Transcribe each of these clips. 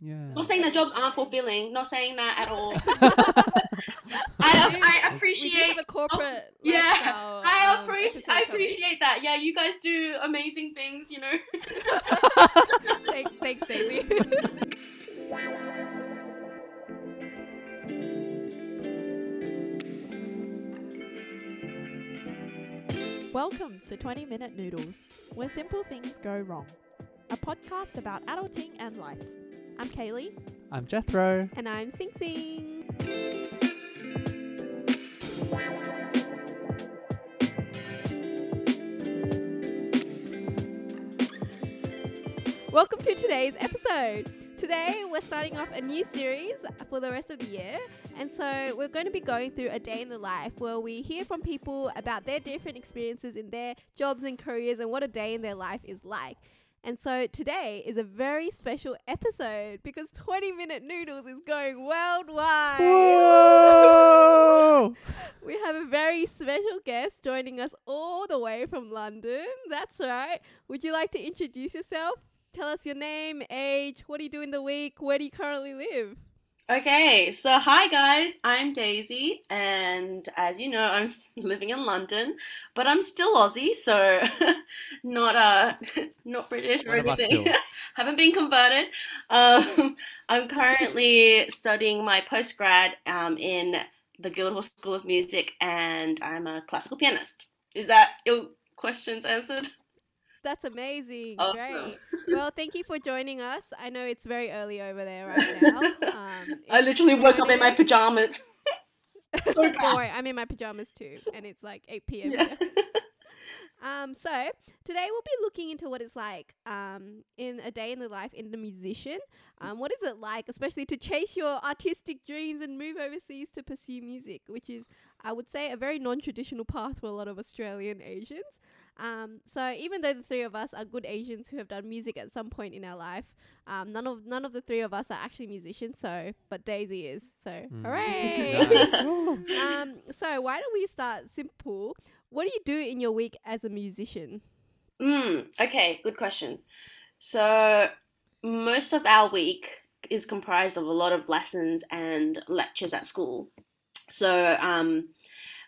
Yeah. Not saying that jobs aren't fulfilling. Not saying that at all. I, We do- I We do appreciate. have a corporate yeah, I um, appreciate. episode I appreciate that. Yeah, you guys do amazing things. You know. Thanks, thanks, Daisy. Welcome to 20 Minute Noodles, where simple things go wrong. A podcast about adulting and life. I'm Kaylee. I'm Jethro. and I'm Sing Sing. Welcome to today's episode. Today we're starting off a new series for the rest of the year, and so we're going to be going through a day in the life where we hear from people about their different experiences in their jobs and careers and what a day in their life is like. And so today is a very special episode because 20 Minute Noodles is going worldwide. We have a very special guest joining us all the way from London. That's right. Would you like to introduce yourself? Tell us your name, age, what do you do in the week, where do you currently live? Okay, so hi guys, I'm Daisy, and as you know, I'm living in London, but I'm still Aussie, so not uh, not British or anything. Haven't been converted. Um, I'm currently studying my postgrad um, in the Guildhall School of Music, and I'm a classical pianist. Is that your questions answered? That's amazing. Awesome. Great. Well, thank you for joining us. I know it's very early over there right now. Um, I literally woke up in my pajamas. Don't worry, I'm in my pajamas too, and it's like 8 p.m. Yeah. Um, so today we'll be looking into what it's like um, in a day in the life in the musician. Um, what is it like, especially to chase your artistic dreams and move overseas to pursue music, which is, I would say, a very non-traditional path for a lot of Australian Asians. Um, so even though the three of us are good Asians who have done music at some point in our life, um, none of none of the three of us are actually musicians. So, but Daisy is. So, Mm. hooray! Um, so why don't we start simple? What do you do in your week as a musician? Mm, okay, good question. So, most of our week is comprised of a lot of lessons and lectures at school. So, um,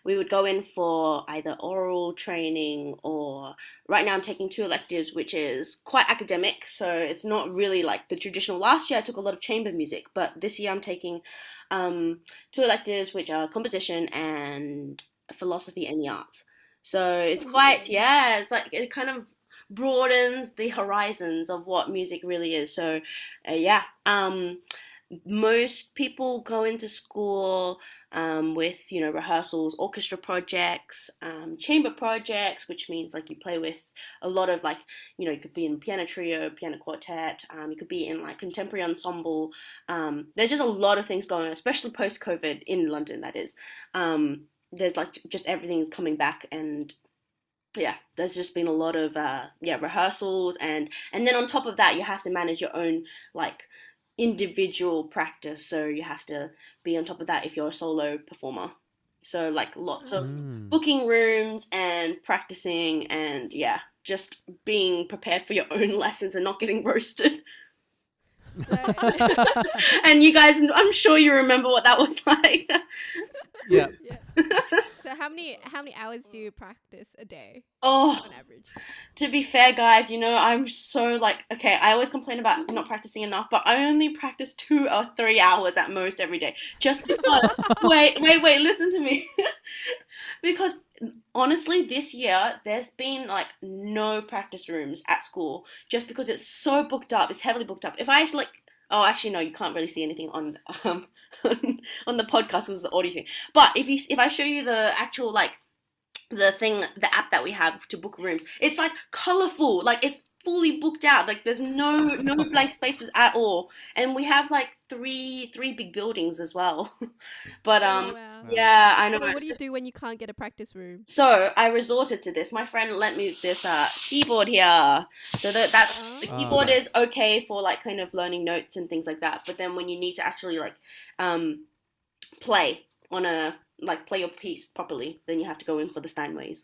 we would go in for either aural training or right now I'm taking two electives, which is quite academic. So, it's not really like the traditional. Last year I took a lot of chamber music, but this year I'm taking um, two electives, which are composition and philosophy and the arts. So it's quite yeah, it's like it kind of broadens the horizons of what music really is. So uh, yeah, um, most people go into school um, with you know rehearsals, orchestra projects, um, chamber projects, which means like you play with a lot of like you know you could be in piano trio, piano quartet, um, you could be in like contemporary ensemble. Um, there's just a lot of things going on, especially post COVID in London. That is. Um, there's like just everything's coming back and yeah there's just been a lot of uh yeah rehearsals and and then on top of that you have to manage your own like individual practice so you have to be on top of that if you're a solo performer. So like lots of Mm. booking rooms and practicing and yeah just being prepared for your own lessons and not getting roasted. So, and you guys i'm sure you remember what that was like Yeah. yeah. so how many how many hours do you practice a day oh on average? to be fair, guys, you know, I'm so like, okay, I always complain about not practicing enough, but I only practice two or three hours at most every day. Just because, wait, wait, wait, listen to me. because honestly, this year, there's been like no practice rooms at school just because it's so booked up. It's heavily booked up. If I like, oh, actually, no, you can't really see anything on, um, on the podcast because it's the audio thing. But if you, if I show you the actual like, the thing the app that we have to book rooms it's like colorful like it's fully booked out like there's no no blank spaces at all and we have like three three big buildings as well but Oh, um wow. yeah i know So what do you do when you can't get a practice room? so i resorted to this my friend lent me this uh keyboard here so that that's the Oh. keyboard nice. is okay for like kind of learning notes and things like that but then when you need to actually like um play on a like play your piece properly then you have to go in for the steinways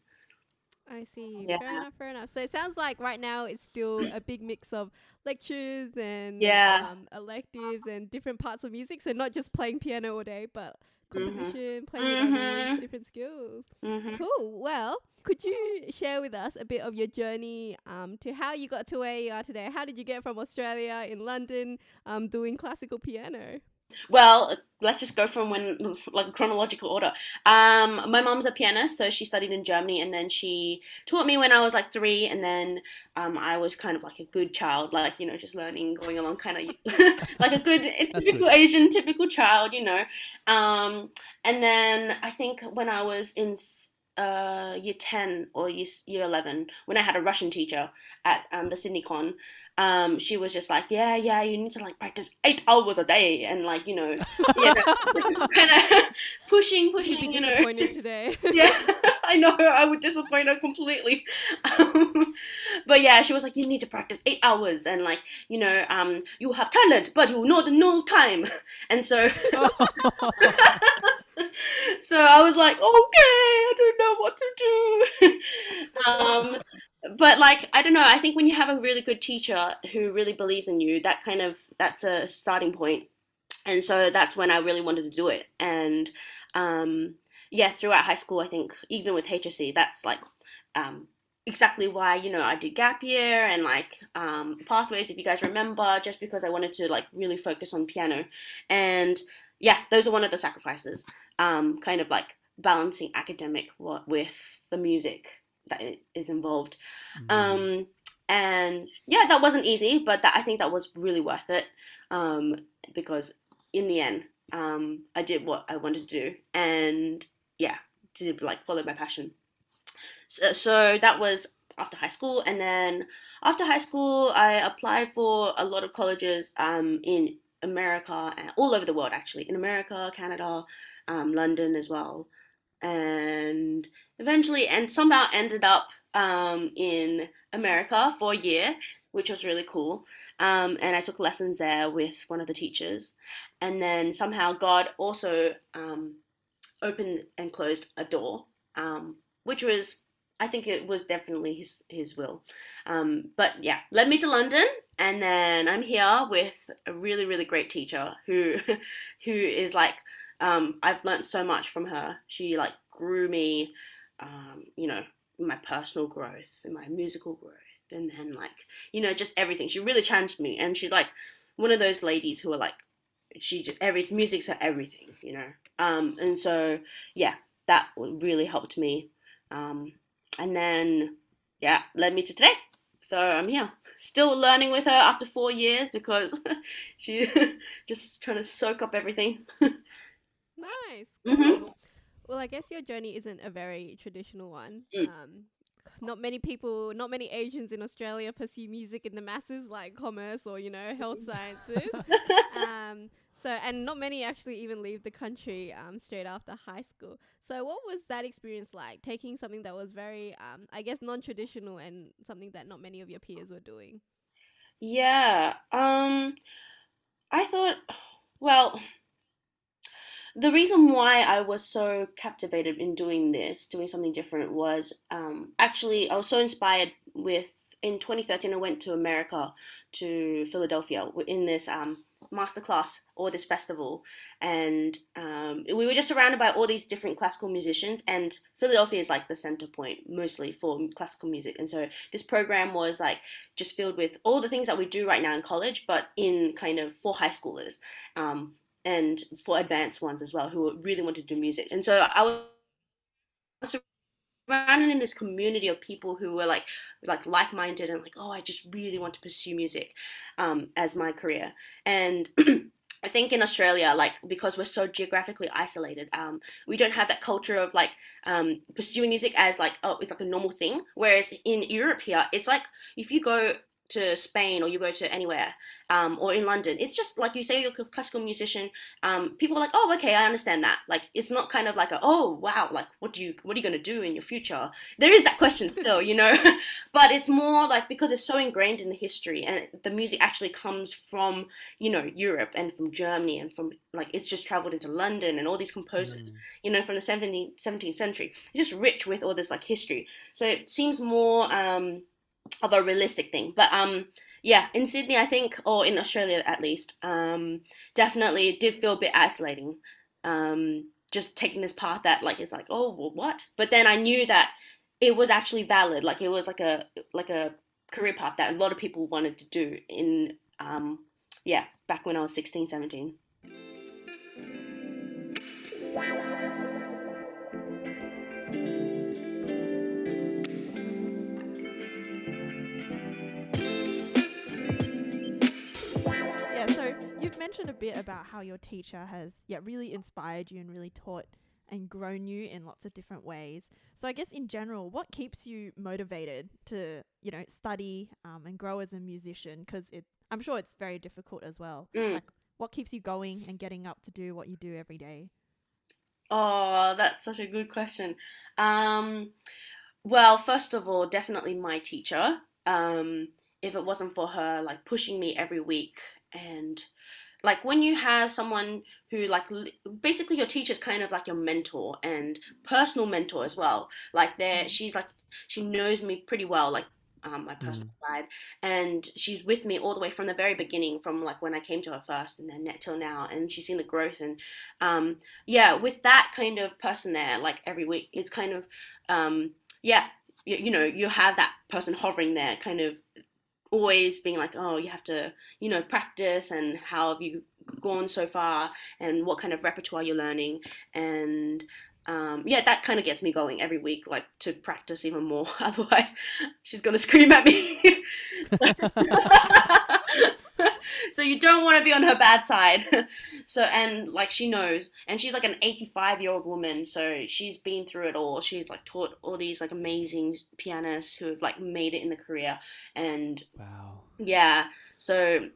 I see. Yeah. Fair enough. Fair enough. So it sounds like right now it's still a big mix of lectures and Yeah. um, electives and different parts of music. So not just playing piano all day, but Mhm. composition, playing with others, different skills. hmm Cool. Well, could you share with us a bit of your journey um, to how you got to where you are today? How did you get from Australia in London um, doing classical piano? Well, let's just go from when, like chronological order. Um, my mom's a pianist, so she studied in Germany, and then she taught me when I was like three, and then um, I was kind of like a good child, like you know, just learning, going along, kind of like a good typical good. Asian, typical child, you know. Um, and then I think when I was in uh, year ten or year, year eleven, when I had a Russian teacher at um, the Sydney Con, um, she was just like, yeah, yeah, you need to like practice eight hours a day, and like you know, you know, kind of pushing, pushing, You'd pushing, be you know. disappointed today. yeah, I know. I would disappoint her completely. Um, but yeah, she was like, you need to practice eight hours, and like you know, um, you have talent, but you know no time. And so, so I was like, okay, I don't know what to do. um, but like I don't know. I think when you have a really good teacher who really believes in you, that kind of that's a starting point. And so that's when I really wanted to do it. And um, yeah, throughout high school, I think even with HSC, that's like um, exactly why you know I did gap year and like um, pathways. If you guys remember, just because I wanted to like really focus on piano, and yeah, those are one of the sacrifices. Um, kind of like balancing academic wa- with the music that is involved. Mhm. Um, and yeah, that wasn't easy, but that I think that was really worth it um, because in the end, um, I did what I wanted to do, and yeah, did like follow my passion. So, so that was after high school, and then after high school, I applied for a lot of colleges um, in America and all over the world, actually, in America, Canada, um, London as well, and eventually, and somehow ended up um, in America for a year, which was really cool. Um, and I took lessons there with one of the teachers, and then somehow God also um, opened and closed a door, um, which was I think it was definitely his his will. Um, but yeah, led me to London, and then I'm here with a really really great teacher who who is like um, I've learned so much from her. She like grew me, um, you know, my personal growth, in my musical growth, and then like you know just everything. She really challenged me, and she's like one of those ladies who are like she just, every music's her everything, you know. Um, and so yeah, that really helped me. Um, and then yeah, led me to today. So I'm here, still learning with her after four years because she just trying to soak up everything. Nice. Mhm. Well, I guess your journey isn't a very traditional one. Mm. Um, not many people, not many Asians in Australia pursue music in the masses like commerce or you know health sciences. um, so, and not many actually even leave the country um, straight after high school. So, what was that experience like? Taking something that was very, um, I guess, non-traditional and something that not many of your peers were doing. Yeah. Um I thought well the reason why I was so captivated in doing this, doing something different was um actually I was so inspired with in 2013 I went to America to Philadelphia in this um masterclass or this festival and um, we were just surrounded by all these different classical musicians and Philadelphia is like the center point mostly for classical music and so this program was like just filled with all the things that we do right now in college, but in kind of for high schoolers um, and for advanced ones as well who really want to do music. And so I was surrounded in this community of people who were like like like-minded and like oh I just really want to pursue music um, as my career and. I think in Australia, like because we're so geographically isolated, um, we don't have that culture of like um, pursuing music as like oh it's like a normal thing. Whereas in Europe here, it's like if you go to Spain or you go to anywhere, um, or in London, it's just like you say you're a classical musician. Um, people are like, oh, okay, I understand that. Like, it's not kind of like a, oh, wow, like, what do you, what are you gonna do in your future? There is that question still, you know, but it's more like because it's so ingrained in the history and the music actually comes from, you know, Europe and from Germany and from like it's just traveled into London and all these composers, Mm. you know, from the 17th, 17th century. It's just rich with all this like history. So it seems more um, of a realistic thing. But um, yeah, in Sydney, I think, or in Australia at least, um, definitely it did feel a bit isolating. Um, just taking this path that like it's like, oh, well, what? But then I knew that it was actually valid. Like it was like a like a career path that a lot of people wanted to do in um, yeah, back when I was 16, 17. You've mentioned a bit about how your teacher has yeah really inspired you and really taught and grown you in lots of different ways. So I guess in general, what keeps you motivated to you know study um, and grow as a musician? Because it, I'm sure it's very difficult as well. Mm. Like, what keeps you going and getting up to do what you do every day? Oh, that's such a good question. Um, well, first of all, definitely my teacher. Um, if it wasn't for her, like pushing me every week, and like when you have someone who, like, basically your teacher's kind of like your mentor and personal mentor as well. Like, there, she's like, she knows me pretty well, like, um, my personal side, and she's with me all the way from the very beginning, from like when I came to her first, and then net till now, and she's seen the growth and um, yeah, with that kind of person there, like every week, it's kind of, um, yeah, you, you know, you have that person hovering there, kind of always being like, oh, you have to, you know, practice and how have you gone so far and what kind of repertoire you're learning. And um, yeah, that kind of gets me going every week, like to practice even more. Otherwise, she's going to scream at me. so you don't want to be on her bad side. so and like she knows, and she's like an 85 year old woman, so she's been through it all. She's like taught all these like amazing pianists who have like made it in the career, and Wow. yeah, so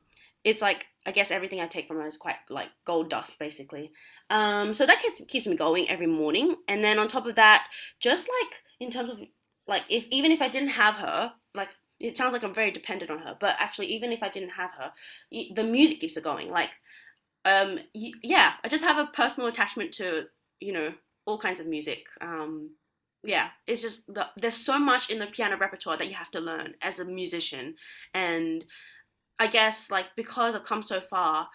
it's like I guess everything I take from her is quite like gold dust, basically. Um, so that keeps keeps me going every morning, and then on top of that, just like in terms of like if even if I didn't have her, like it sounds like I'm very dependent on her, but actually even if I didn't have her, the music keeps it going. Like, um, yeah, I just have a personal attachment to you know all kinds of music. Um, yeah, it's just the, there's so much in the piano repertoire that you have to learn as a musician, and I guess like because I've come so far,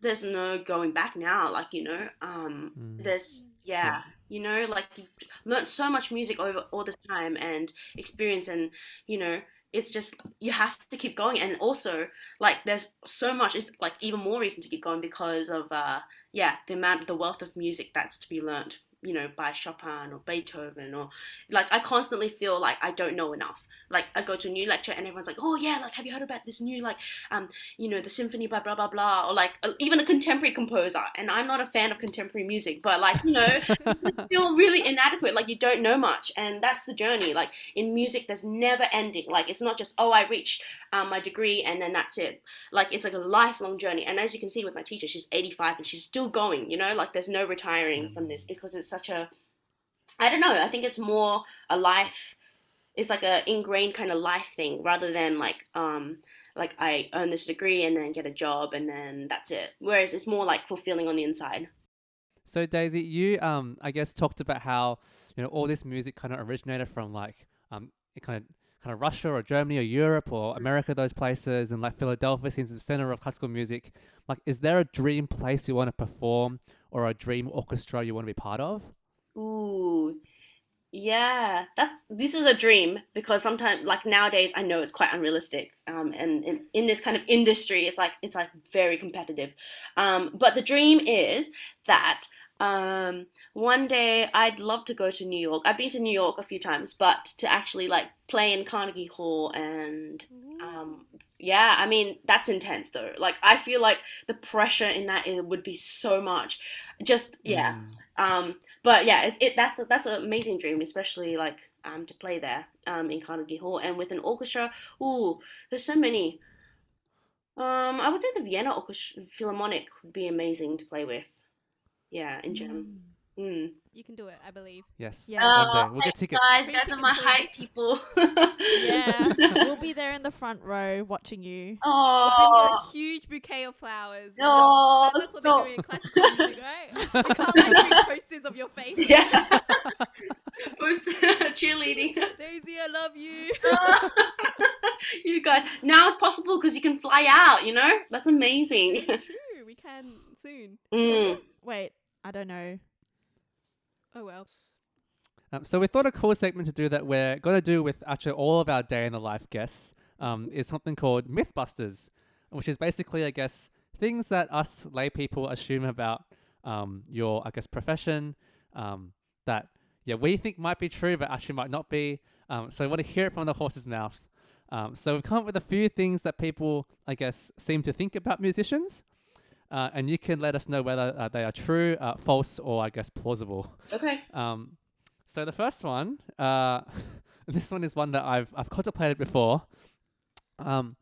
there's no going back now. Like you know, um, Mm. there's yeah, you know, like you've learned so much music over all this time and experience, and you know, it's just you have to keep going. And also, like there's so much, it's like even more reason to keep going because of uh, yeah, the amount, the wealth of music that's to be learned. You know, by Chopin or Beethoven, or like I constantly feel like I don't know enough. Like I go to a new lecture and everyone's like, "Oh yeah, like have you heard about this new like um you know, the symphony by blah blah blah, or like uh, even a contemporary composer. And I'm not a fan of contemporary music, but like you know, still really inadequate. Like you don't know much, and that's the journey. Like in music, there's never ending. Like it's not just oh, I reached um, my degree and then that's it. Like it's like a lifelong journey. And as you can see with my teacher, she's 85 and she's still going. You know, like there's no retiring from this because it's such a I don't know. I think it's more a life. It's like a ingrained kind of life thing rather than like um like I earn this degree and then get a job and then that's it. Whereas it's more like fulfilling on the inside. So Daisy, you um I guess talked about how you know all this music kind of originated from like um it kind of kind of Russia or Germany or Europe or America, those places, and like Philadelphia seems the center of classical music. Like, is there a dream place you want to perform or a dream orchestra you want to be part of? Ooh, yeah, that's this is a dream because sometimes, like nowadays, I know it's quite unrealistic. Um, and in, in this kind of industry, it's like it's like very competitive. Um, but the dream is that um, one day I'd love to go to New York. I've been to New York a few times, but to actually like play in Carnegie Hall and um, yeah, I mean that's intense though. Like I feel like the pressure in that it would be so much. Just yeah. Mm. Um, but yeah, it, it that's a, that's an amazing dream, especially like um, to play there um, in Carnegie Hall. And with an orchestra, ooh, there's so many. Um, I would say the Vienna Orchestra Philharmonic would be amazing to play with. Yeah, in Gem. Mm. You can do it, I believe. Yes. Yeah. One Oh, day. We'll get tickets. Guys, Free guys are tickets, my please. height people. Yeah, we'll be there in the front row watching you. I'll bring you Oh, a huge bouquet of flowers. oh, That- that's what stop. they do in classical music, right? They can't like bring posters of your face. Yeah. Post cheerleading. Daisy, I love you. you guys, now it's possible because you can fly out. You know, that's amazing. True, we can soon. Mm. Wait, I don't know. Oh well. Um, so we thought a cool segment to do that we're going to do with actually all of our day in the life guests um, is something called Mythbusters, which is basically, I guess, things that us lay people assume about um, your, I guess, profession um, that, yeah, we think might be true, but actually might not be. Um, so we want to hear it from the horse's mouth. Um, so we've come up with a few things that people, I guess, seem to think about musicians. Uh, and you can let us know whether uh, they are true, uh, false, or I guess plausible. Okay. Um, so the first one, uh, this one is one that I've I've contemplated before. Um,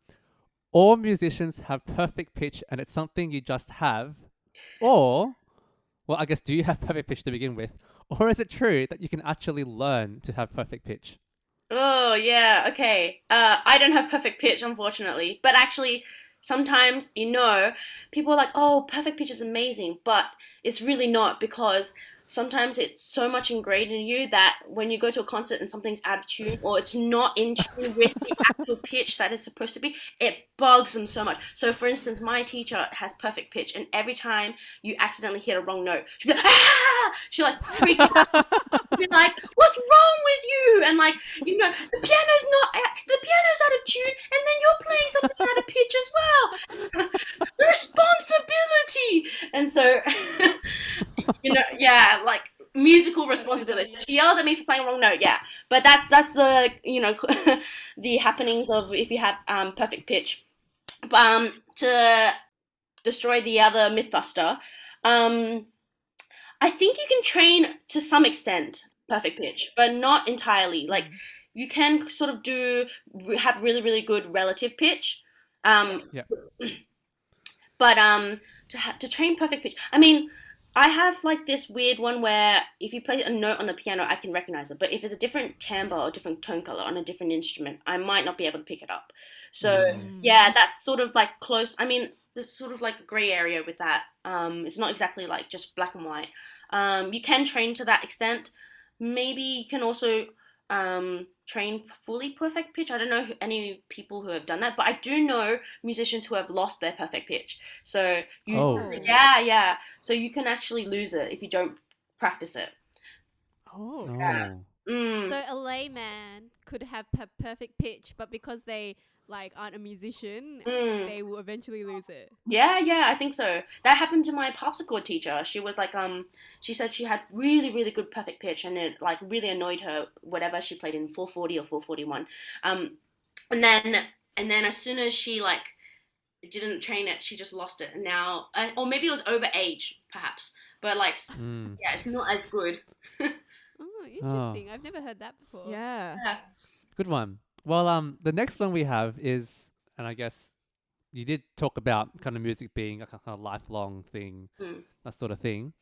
all musicians have perfect pitch, and it's something you just have, or, well, I guess do you have perfect pitch to begin with, or is it true that you can actually learn to have perfect pitch? Oh yeah. Okay. Uh, I don't have perfect pitch, unfortunately, but actually. Sometimes, you know, people are like, oh, perfect pitch is amazing, but it's really not because sometimes it's so much ingrained in you that when you go to a concert and something's out of tune or it's not in tune with the actual pitch that it's supposed to be, it bugs them so much. So, for instance, my teacher has perfect pitch, and every time you accidentally hit a wrong note, be like, ah! She like freak out. be like, "What's wrong with you?" And like, you know, the piano's not the piano's out of tune, and then you're playing something out of pitch as well. Responsibility. And so, you know, yeah, like musical responsibility. She yells at me for playing wrong note. Yeah, but that's that's the you know the happenings of if you have um, perfect pitch. But, um, to destroy the other MythBuster, um, I think you can train to some extent perfect pitch, but not entirely. Like you can sort of do have really really good relative pitch. Um, Yeah. But um, to ha- to train perfect pitch, I mean. I have like this weird one where if you play a note on the piano, I can recognize it. But if it's a different timbre or different tone color on a different instrument, I might not be able to pick it up. So Mm. yeah, that's sort of like close. I mean, there's sort of like a gray area with that. Um, it's not exactly like just black and white. Um, you can train to that extent. Maybe you can also um, train fully perfect pitch. I don't know any people who have done that, but I do know musicians who have lost their perfect pitch. So you, Oh. yeah, yeah. So you can actually lose it if you don't practice it. Oh. Oh. Yeah. Mm. So a layman could have per- perfect pitch, but because they like aren't a musician, Mm. they will eventually lose it. Yeah, yeah, I think so. That happened to my popsicle teacher. She was like, um, she said she had really, really good perfect pitch, and it like really annoyed her. Whatever she played in 440 or 441, um, and then and then as soon as she like didn't train it, she just lost it. And now, uh, or maybe it was over age, perhaps. But like, Mm. yeah, it's not as good. Oh, interesting. I've never heard that before. Yeah. Yeah. Good one. Well, um, the next one we have is, and I guess you did talk about kind of music being a kind of lifelong thing, Mm. that sort of thing.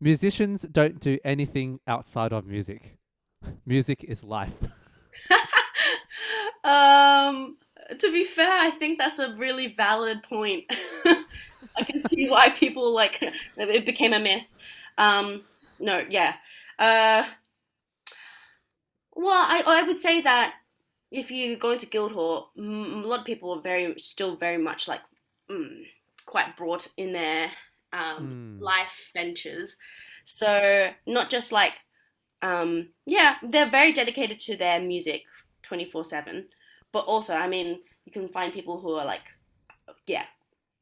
Musicians don't do anything outside of music. music is life. um, to be fair, I think that's a really valid point. I can see why people like it became a myth. Um, no, yeah. Uh, well, I I would say that if you go into Guildhall, a lot of people are very still very much like mm, quite brought in their um, Mm. life ventures. So not just like um, yeah, they're very dedicated to their music 24 7. But also, I mean, you can find people who are like, yeah,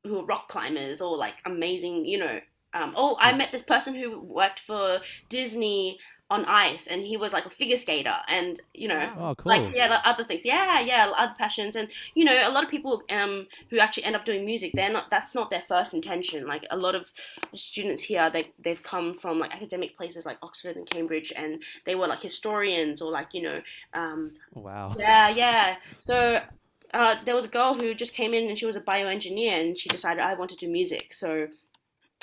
who are rock climbers or like amazing, you know, Um, oh, I met this person who worked for Disney on ice, and he was like a figure skater, and you know, Oh, cool. like yeah other things. Yeah, yeah, other passions, and you know, a lot of people um who actually end up doing music, they're not. That's not their first intention. Like a lot of students here, they they've come from like academic places like Oxford and Cambridge, and they were like historians or like you know, um, wow. yeah, yeah. So. Uh, there was a girl who just came in and she was a bioengineer and she decided I want to do music. So,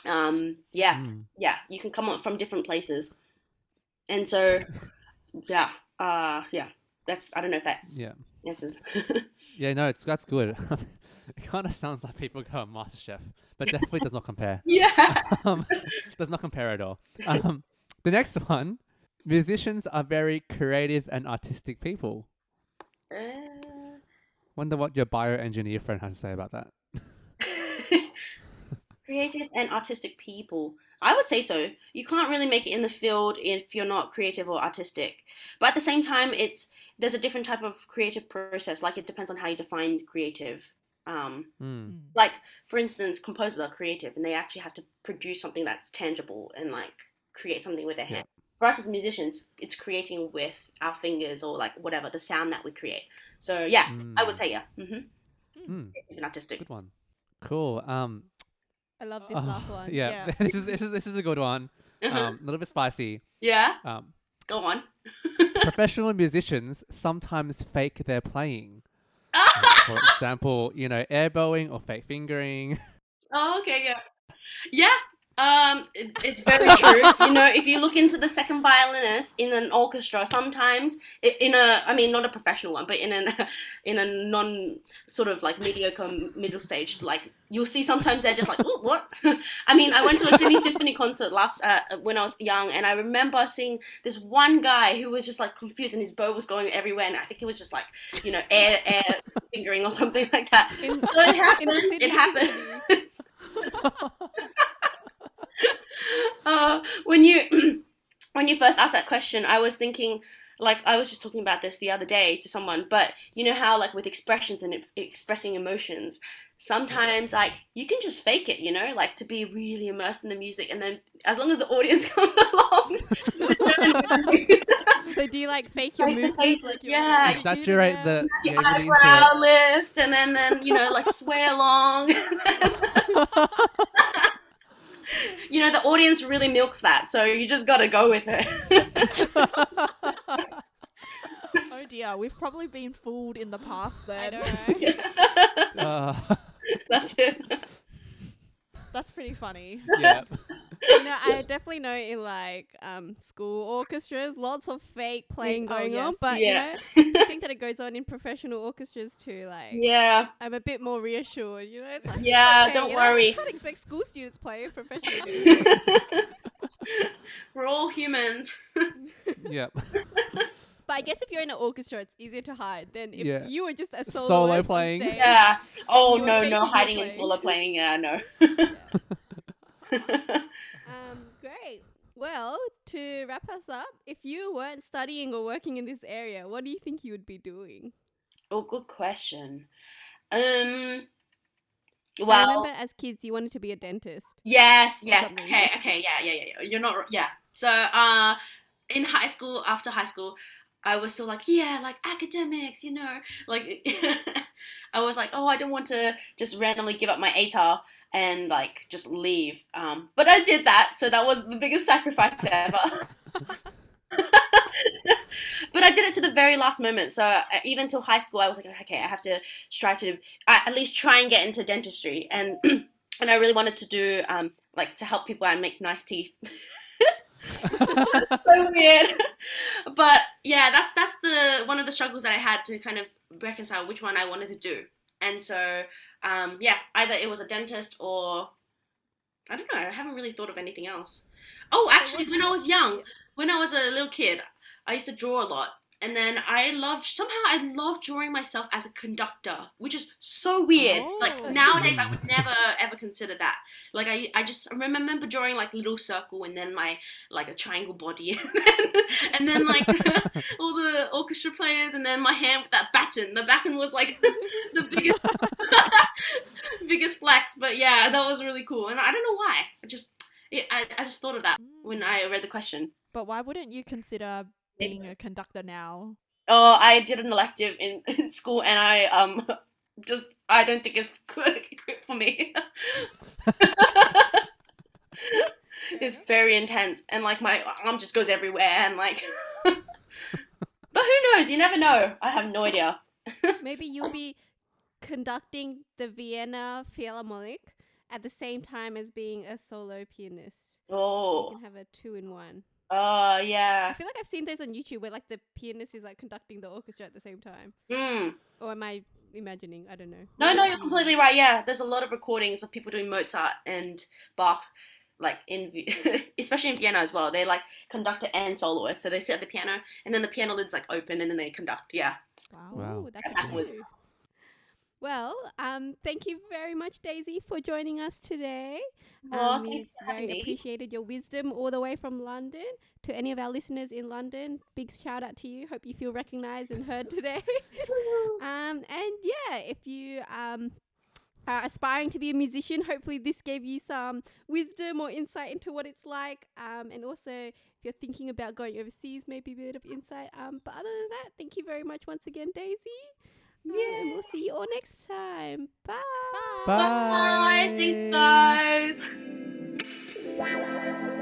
um, yeah, Mm. yeah, you can come up from different places. And so, yeah, uh, yeah, that, I don't know if that Yeah. answers. Yeah, no, it's that's good. it kind of sounds like people go on MasterChef, but definitely does not compare. yeah. um, does not compare at all. Um, the next one, musicians are very creative and artistic people. Uh, Wonder what your bioengineer friend has to say about that. Creative and artistic people. I would say so. You can't really make it in the field if you're not creative or artistic. But at the same time, it's there's a different type of creative process. Like it depends on how you define creative. Um, Mm. like for instance, composers are creative and they actually have to produce something that's tangible and like create something with their Yeah. hands. For us as musicians, it's creating with our fingers or like whatever the sound that we create. So yeah, I would Mm. say yeah, mm-hmm. Mm. even artistic. Good one. Cool. Um, I love this oh, last one. Yeah, Yeah. this is this is this is a good one. Um, a little bit spicy. yeah, Um, go on. professional musicians sometimes fake their playing. For example, you know, airbowing or fake fingering. Oh, okay, yeah. Yeah, um, it, it's very true. you know, if you look into the second violinist in an orchestra, sometimes in a, I mean, not a professional one, but in an, in a non sort of like mediocre middle stage, like you'll see sometimes they're just like, oh, what? I mean, I went to a Sydney Symphony concert last uh, when I was young, and I remember seeing this one guy who was just like confused, and his bow was going everywhere, and I think he was just like, you know, air air fingering or something like that. In, So it happens. It happens. Symphony. uh, when you when you first asked that question, I was thinking like I was just talking about this the other day to someone, but you know how like with expressions and expressing emotions, sometimes like you can just fake it, you know, like to be really immersed in the music, and then as long as the audience comes along, So do you like fake your Fake the movements? faces, like yeah. like, Exaggerate yeah. the, the yeah, everything into eyebrow lift, and then then you know like sway along. It. you know the audience really milks that, so you just got to go with it. Oh dear, we've probably been fooled in the past I then. know. uh, That's it. That's pretty funny. yeah. You know, I definitely know in like um school orchestras, lots of fake playing oh, going on, but Yeah. you know, I think that it goes on in professional orchestras too. Like, Yeah, I'm a bit more reassured. You know, it's like yeah. okay, don't you know, worry. can't expect school students playing professionally. We're all humans. yep. but I guess if you're in an orchestra, it's easier to hide than if Yeah. you were just a Solo soloist on playing. stage. Yeah. Oh no, no hiding in playing. solo playing. Yeah, no. Great. Well, to wrap us up, if you weren't studying or working in this area, what do you think you would be doing? oh, good question. Um. well, I remember as kids you wanted to be a dentist. yes, yes. Okay, okay. Yeah, yeah, yeah, yeah. You're not. Yeah. So, uh, in high school, after high school, I was still like, yeah, like academics, you know, like I was like, oh, I don't want to just randomly give up my ATAR and like just leave. Um, but I did that, so that was the biggest sacrifice ever. but I did it to the very last moment. So uh, even till high school, I was like, okay, I have to strive to uh, at least try and get into dentistry, and and I really wanted to do um, like to help people and make nice teeth. so weird. But yeah, that's that's the one of the struggles that I had to kind of reconcile which one I wanted to do. And so um, yeah, either it was a dentist or I don't know. I haven't really thought of anything else. Oh, actually, when I was young, when I was a little kid, I used to draw a lot. And then I loved somehow I love drawing myself as a conductor, which is so weird. Oh. Like nowadays I would never ever consider that. Like I I just remember drawing like a little circle and then my like a triangle body and then like all the orchestra players and then my hand with that baton. The baton was like the biggest biggest flex, but yeah, that was really cool. And I don't know why. I just Yeah, I, I just thought of that when Mm. I read the question. But why wouldn't you consider being a conductor now? Oh, I did an elective in, in school, and I um just I don't think it's good good for me. it's very intense, and like my arm just goes everywhere, and like. but who knows? You never know. I have no idea. Maybe you'll be conducting the Vienna Philharmonic at the same time as being a solo pianist. So you Oh, can have a two in one. Oh yeah. I feel like I've seen those on YouTube where like the pianist is like conducting the orchestra at the same time. Mm. Or am I imagining? I don't know. No, no, you're completely right. Yeah, there's a lot of recordings of people doing Mozart and Bach, like in Vi- especially in Vienna as well. They like conductor and soloist, so they sit at the piano, and then the piano lid's like open, and then they conduct. Yeah. Wow. Wow. That could Backwards. be you. Well, um, thank you very much, Daisy, for joining us today. Um, we've very me. appreciated your wisdom all the way from London. To any of our listeners in London, big shout out to you. Hope you feel recognized and heard today. um, and yeah, if you um, are aspiring to be a musician, hopefully this gave you some wisdom or insight into what it's like. Um, and also, if you're thinking about going overseas, maybe a bit of insight. Um, but other than that, thank you very much once again, Daisy. Yeah, and we'll see you all next time. Bye. Bye. Bye. Bye. Thanks, guys.